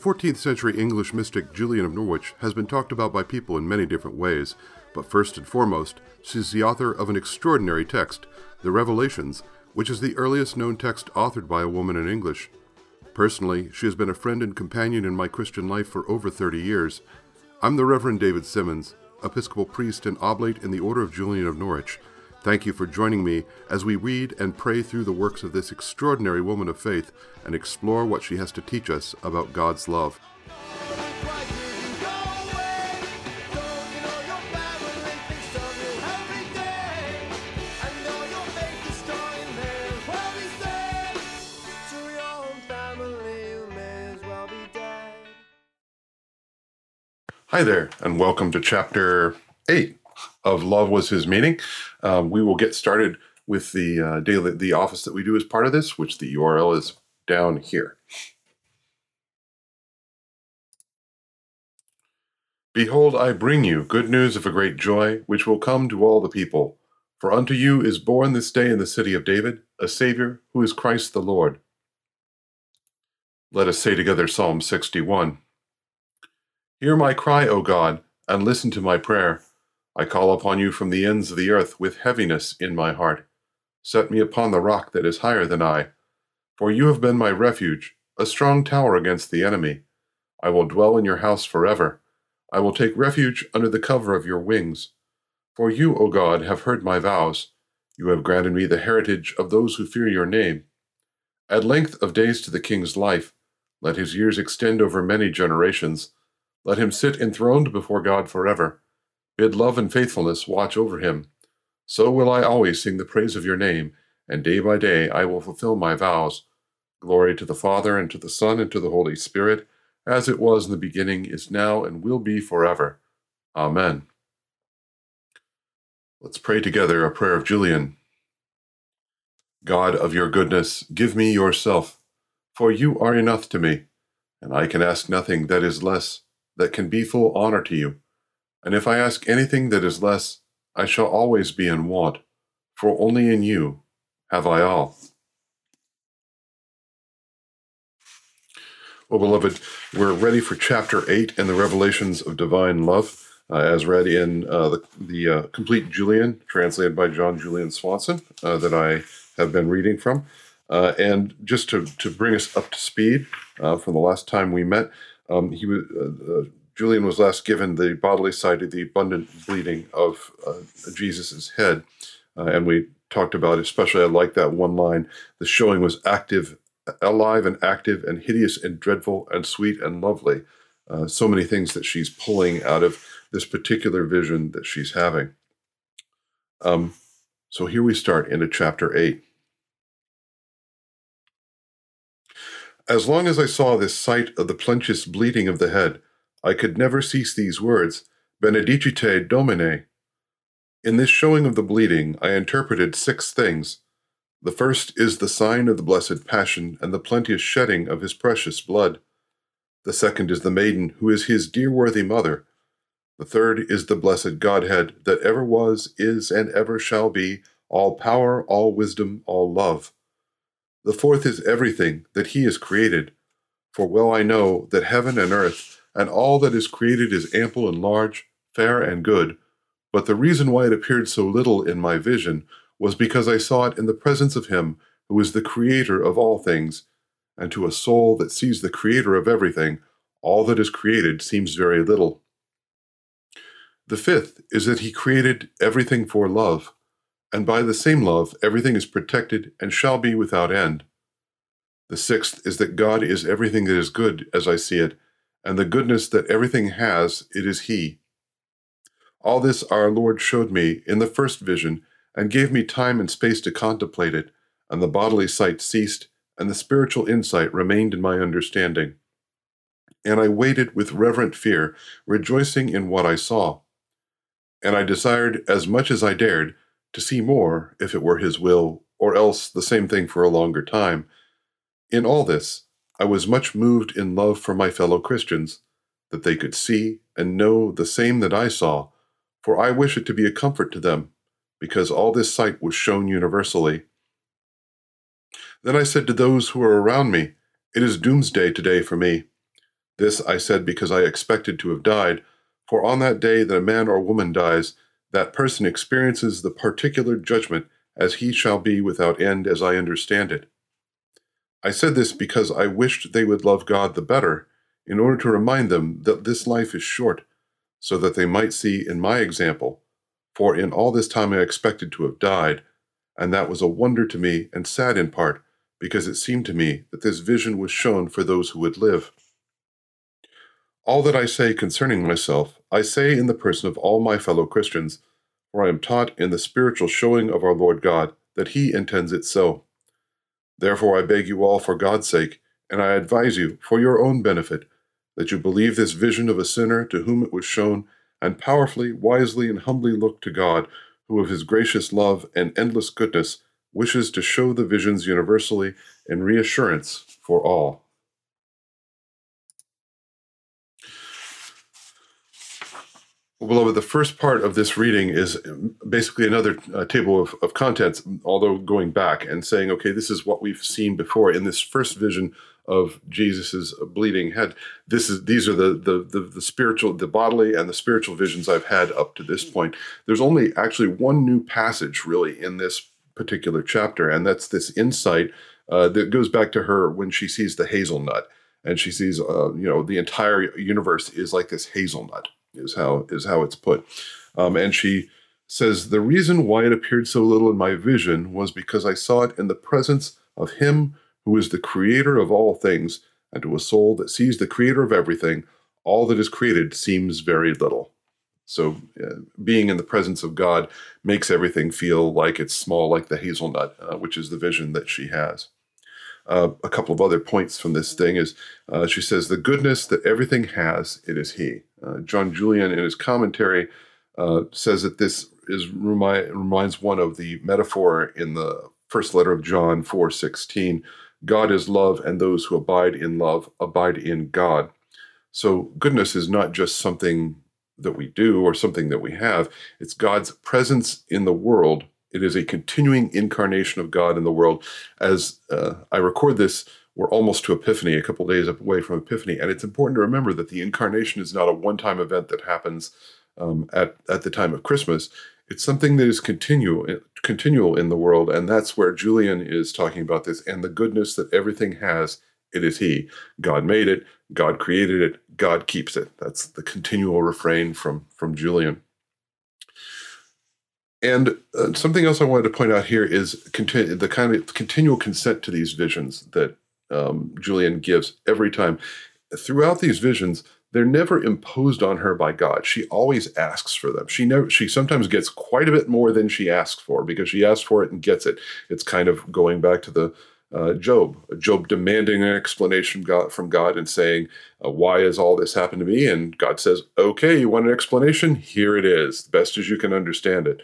14th century English mystic Julian of Norwich has been talked about by people in many different ways, but first and foremost, she's the author of an extraordinary text, the Revelations, which is the earliest known text authored by a woman in English. Personally, she has been a friend and companion in my Christian life for over 30 years. I'm the Reverend David Simmons, Episcopal priest and oblate in the Order of Julian of Norwich. Thank you for joining me as we read and pray through the works of this extraordinary woman of faith and explore what she has to teach us about God's love. Hi there, and welcome to chapter 8 of Love Was His Meaning. Um, we will get started with the uh, daily the office that we do as part of this, which the URL is down here. Behold, I bring you good news of a great joy, which will come to all the people. For unto you is born this day in the city of David a Savior, who is Christ the Lord. Let us say together Psalm 61. Hear my cry, O God, and listen to my prayer. I call upon you from the ends of the earth with heaviness in my heart. Set me upon the rock that is higher than I. For you have been my refuge, a strong tower against the enemy. I will dwell in your house forever. I will take refuge under the cover of your wings. For you, O God, have heard my vows. You have granted me the heritage of those who fear your name. Add length of days to the king's life. Let his years extend over many generations. Let him sit enthroned before God forever. Bid love and faithfulness watch over him. So will I always sing the praise of your name, and day by day I will fulfill my vows. Glory to the Father, and to the Son, and to the Holy Spirit, as it was in the beginning, is now, and will be forever. Amen. Let's pray together a prayer of Julian. God of your goodness, give me yourself, for you are enough to me, and I can ask nothing that is less, that can be full honor to you. And if I ask anything that is less, I shall always be in want, for only in you have I all. Well, beloved, we're ready for chapter 8 in the Revelations of Divine Love, uh, as read in uh, the, the uh, Complete Julian, translated by John Julian Swanson, uh, that I have been reading from. Uh, and just to, to bring us up to speed uh, from the last time we met, um, he was Julian was last given the bodily sight of the abundant bleeding of uh, Jesus's head, uh, and we talked about, especially I like that one line: the showing was active, alive and active, and hideous and dreadful and sweet and lovely. Uh, so many things that she's pulling out of this particular vision that she's having. Um, so here we start into chapter eight. As long as I saw this sight of the plenteous bleeding of the head, I could never cease these words, Benedicite Domine. In this showing of the bleeding, I interpreted six things. The first is the sign of the Blessed Passion and the plenteous shedding of his precious blood. The second is the maiden who is his dear worthy mother. The third is the blessed Godhead that ever was, is, and ever shall be, all power, all wisdom, all love. The fourth is everything that he has created. For well I know that heaven and earth, and all that is created is ample and large, fair and good. But the reason why it appeared so little in my vision was because I saw it in the presence of Him who is the Creator of all things, and to a soul that sees the Creator of everything, all that is created seems very little. The fifth is that He created everything for love, and by the same love everything is protected and shall be without end. The sixth is that God is everything that is good, as I see it, and the goodness that everything has, it is He. All this our Lord showed me in the first vision, and gave me time and space to contemplate it, and the bodily sight ceased, and the spiritual insight remained in my understanding. And I waited with reverent fear, rejoicing in what I saw. And I desired, as much as I dared, to see more, if it were His will, or else the same thing for a longer time. In all this, I was much moved in love for my fellow Christians, that they could see and know the same that I saw, for I wish it to be a comfort to them, because all this sight was shown universally. Then I said to those who were around me, It is doomsday today for me. This I said because I expected to have died, for on that day that a man or woman dies, that person experiences the particular judgment as he shall be without end, as I understand it. I said this because I wished they would love God the better, in order to remind them that this life is short, so that they might see in my example. For in all this time I expected to have died, and that was a wonder to me and sad in part, because it seemed to me that this vision was shown for those who would live. All that I say concerning myself, I say in the person of all my fellow Christians, for I am taught in the spiritual showing of our Lord God that He intends it so. Therefore, I beg you all, for God's sake, and I advise you, for your own benefit, that you believe this vision of a sinner to whom it was shown, and powerfully, wisely, and humbly look to God, who of his gracious love and endless goodness wishes to show the visions universally in reassurance for all. Beloved, the first part of this reading is basically another uh, table of, of contents, although going back and saying, okay, this is what we've seen before in this first vision of Jesus's bleeding head. This is these are the, the the the spiritual, the bodily and the spiritual visions I've had up to this point. There's only actually one new passage really in this particular chapter, and that's this insight uh, that goes back to her when she sees the hazelnut, and she sees, uh, you know, the entire universe is like this hazelnut is how is how it's put. Um, and she says the reason why it appeared so little in my vision was because I saw it in the presence of Him who is the Creator of all things, and to a soul that sees the Creator of everything, all that is created seems very little. So, uh, being in the presence of God makes everything feel like it's small, like the hazelnut, uh, which is the vision that she has. Uh, a couple of other points from this thing is uh, she says, The goodness that everything has, it is He. Uh, John Julian, in his commentary, uh, says that this is remi- reminds one of the metaphor in the first letter of John 4:16. God is love, and those who abide in love abide in God. So goodness is not just something that we do or something that we have. It's God's presence in the world. It is a continuing incarnation of God in the world. As uh, I record this we're almost to Epiphany, a couple days away from Epiphany, and it's important to remember that the incarnation is not a one-time event that happens um, at at the time of Christmas. It's something that is continual, continual in the world, and that's where Julian is talking about this and the goodness that everything has. It is He. God made it. God created it. God keeps it. That's the continual refrain from from Julian. And uh, something else I wanted to point out here is the kind of continual consent to these visions that um, Julian gives every time. Throughout these visions, they're never imposed on her by God. She always asks for them. She never she sometimes gets quite a bit more than she asks for because she asks for it and gets it. It's kind of going back to the uh, Job, Job demanding an explanation from God and saying, uh, "Why has all this happened to me?" And God says, "Okay, you want an explanation? Here it is, best as you can understand it."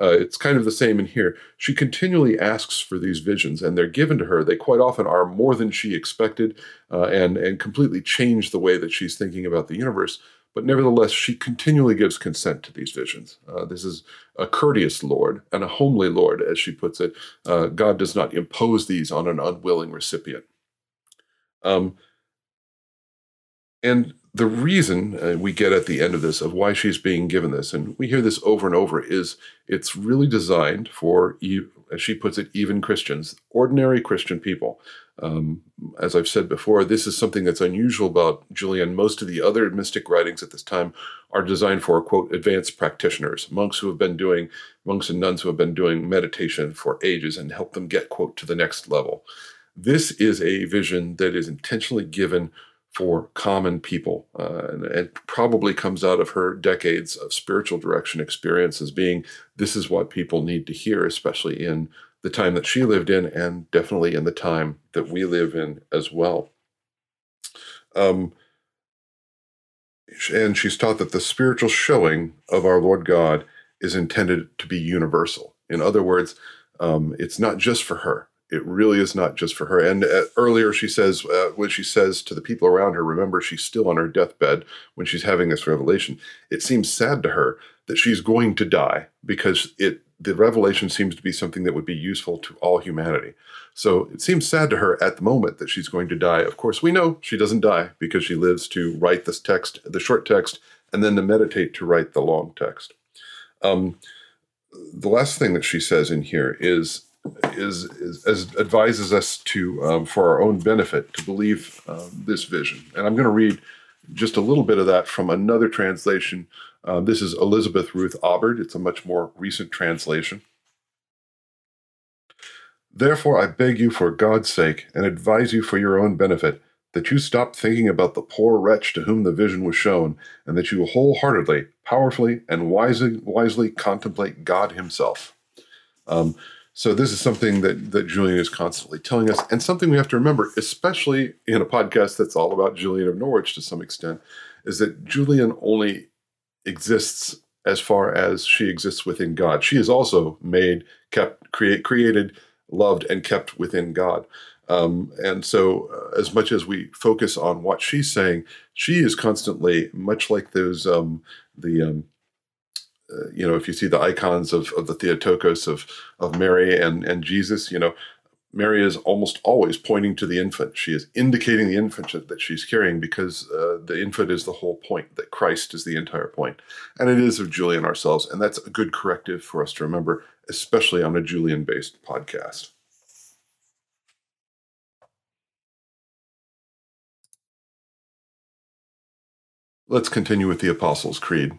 Uh, it's kind of the same in here. She continually asks for these visions, and they're given to her. They quite often are more than she expected, uh, and and completely change the way that she's thinking about the universe. But nevertheless, she continually gives consent to these visions. Uh, this is a courteous Lord and a homely Lord, as she puts it. Uh, God does not impose these on an unwilling recipient. Um, and the reason uh, we get at the end of this of why she's being given this, and we hear this over and over, is it's really designed for, as she puts it, even Christians, ordinary Christian people. Um, as I've said before, this is something that's unusual about Julian. Most of the other mystic writings at this time are designed for, quote, advanced practitioners, monks who have been doing, monks and nuns who have been doing meditation for ages and help them get, quote, to the next level. This is a vision that is intentionally given for common people. Uh, and it probably comes out of her decades of spiritual direction experience as being this is what people need to hear, especially in the time that she lived in and definitely in the time that we live in as well. Um, and she's taught that the spiritual showing of our Lord God is intended to be universal. In other words, um, it's not just for her it really is not just for her. And uh, earlier she says, uh, when she says to the people around her, remember, she's still on her deathbed when she's having this revelation. It seems sad to her that she's going to die because it the revelation seems to be something that would be useful to all humanity. So it seems sad to her at the moment that she's going to die. Of course, we know she doesn't die because she lives to write this text, the short text, and then to meditate to write the long text. Um, the last thing that she says in here is is, is, is advises us to um, for our own benefit to believe um, this vision. And I'm going to read just a little bit of that from another translation. Uh, this is Elizabeth Ruth Obbard. It's a much more recent translation. Therefore, I beg you for God's sake and advise you for your own benefit that you stop thinking about the poor wretch to whom the vision was shown, and that you wholeheartedly, powerfully, and wisely, wisely contemplate God Himself. Um, so this is something that that Julian is constantly telling us, and something we have to remember, especially in a podcast that's all about Julian of Norwich to some extent, is that Julian only exists as far as she exists within God. She is also made, kept, create, created, loved, and kept within God. Um, and so, uh, as much as we focus on what she's saying, she is constantly, much like those um, the um, uh, you know, if you see the icons of, of the Theotokos of, of Mary and, and Jesus, you know, Mary is almost always pointing to the infant. She is indicating the infant that she's carrying because uh, the infant is the whole point, that Christ is the entire point. And it is of Julian ourselves. And that's a good corrective for us to remember, especially on a Julian based podcast. Let's continue with the Apostles' Creed.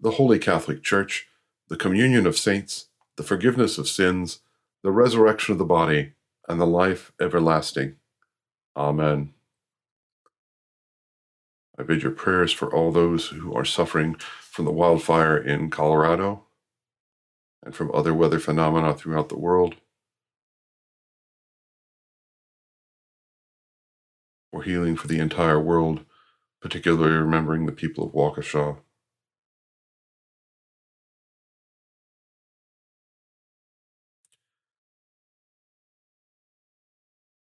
the Holy Catholic Church, the communion of saints, the forgiveness of sins, the resurrection of the body, and the life everlasting. Amen. I bid your prayers for all those who are suffering from the wildfire in Colorado and from other weather phenomena throughout the world. For healing for the entire world, particularly remembering the people of Waukesha.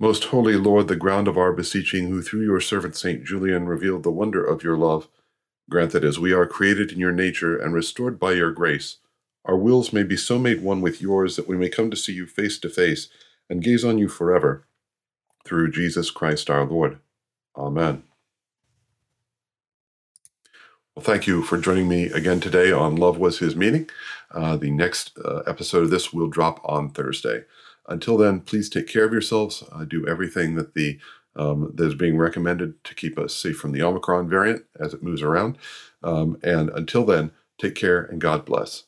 Most holy Lord, the ground of our beseeching, who through your servant St. Julian revealed the wonder of your love, grant that as we are created in your nature and restored by your grace, our wills may be so made one with yours that we may come to see you face to face and gaze on you forever. Through Jesus Christ our Lord. Amen. Well, thank you for joining me again today on Love Was His Meaning. Uh, the next uh, episode of this will drop on Thursday. Until then, please take care of yourselves. Uh, do everything that the um, that is being recommended to keep us safe from the Omicron variant as it moves around. Um, and until then, take care and God bless.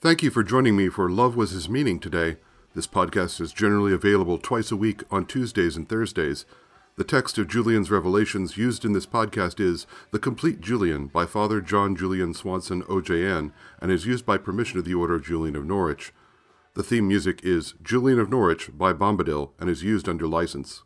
Thank you for joining me for Love Was His Meaning today. This podcast is generally available twice a week on Tuesdays and Thursdays. The text of Julian's Revelations used in this podcast is The Complete Julian by Father John Julian Swanson, OJN, and is used by permission of the Order of Julian of Norwich. The theme music is Julian of Norwich by Bombadil and is used under license.